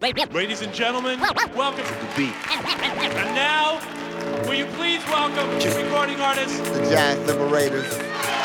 Ladies and gentlemen, welcome to the beat. And now, will you please welcome recording artist, the Jazz Liberators.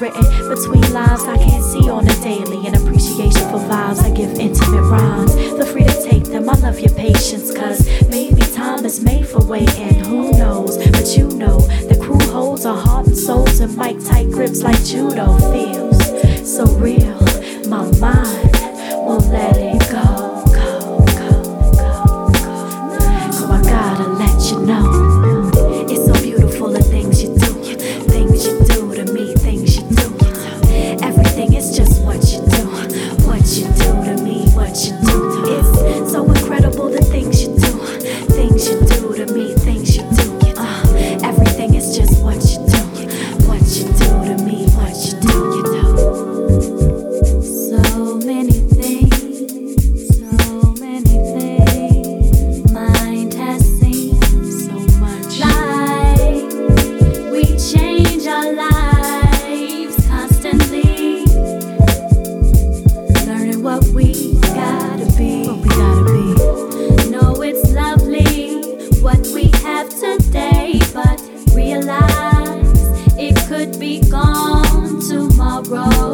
written between lines I can't see on a daily. An appreciation for vibes I give intimate rhymes. The free to take them, I love your patience, cause maybe time is made for waiting. Who knows? But you know, the crew holds our heart and souls in mic tight grips like judo feels so real. My mind. roll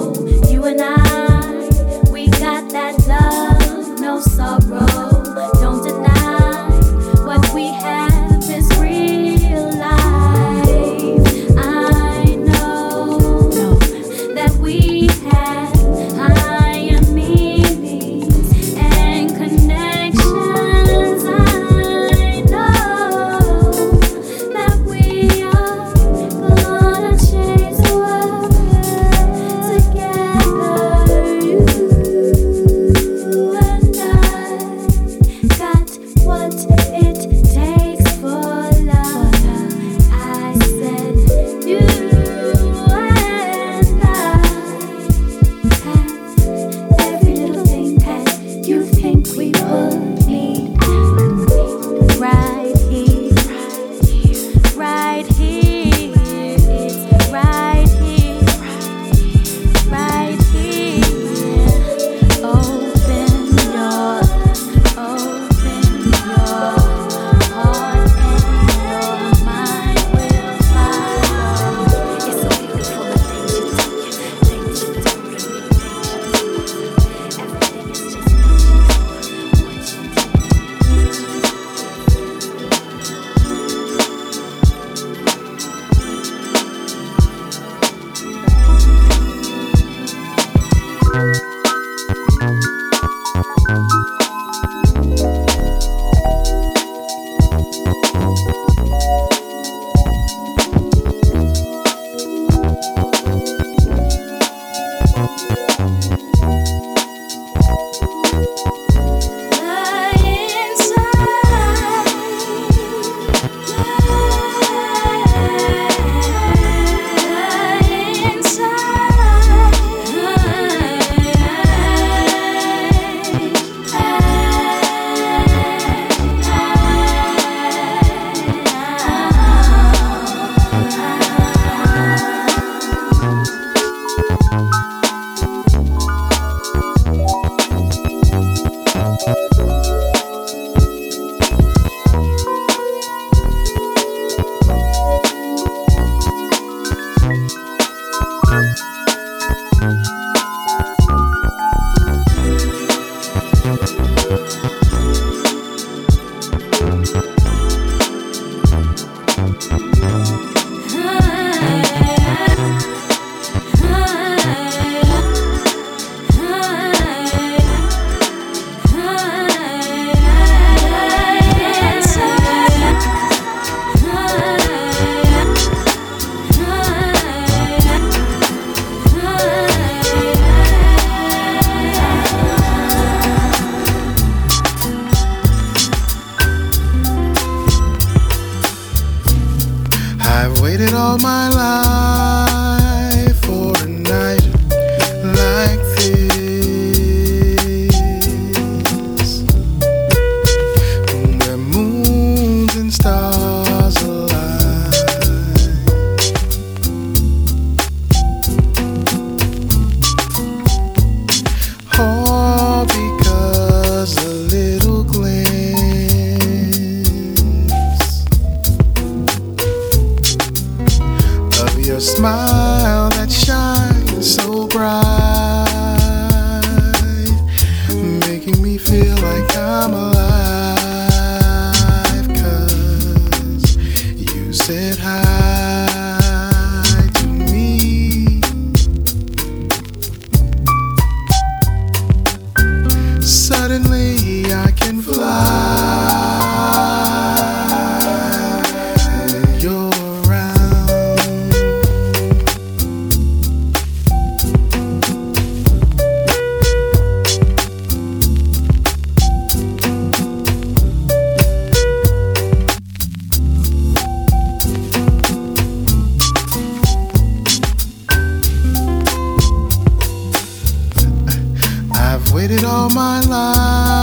waited all my life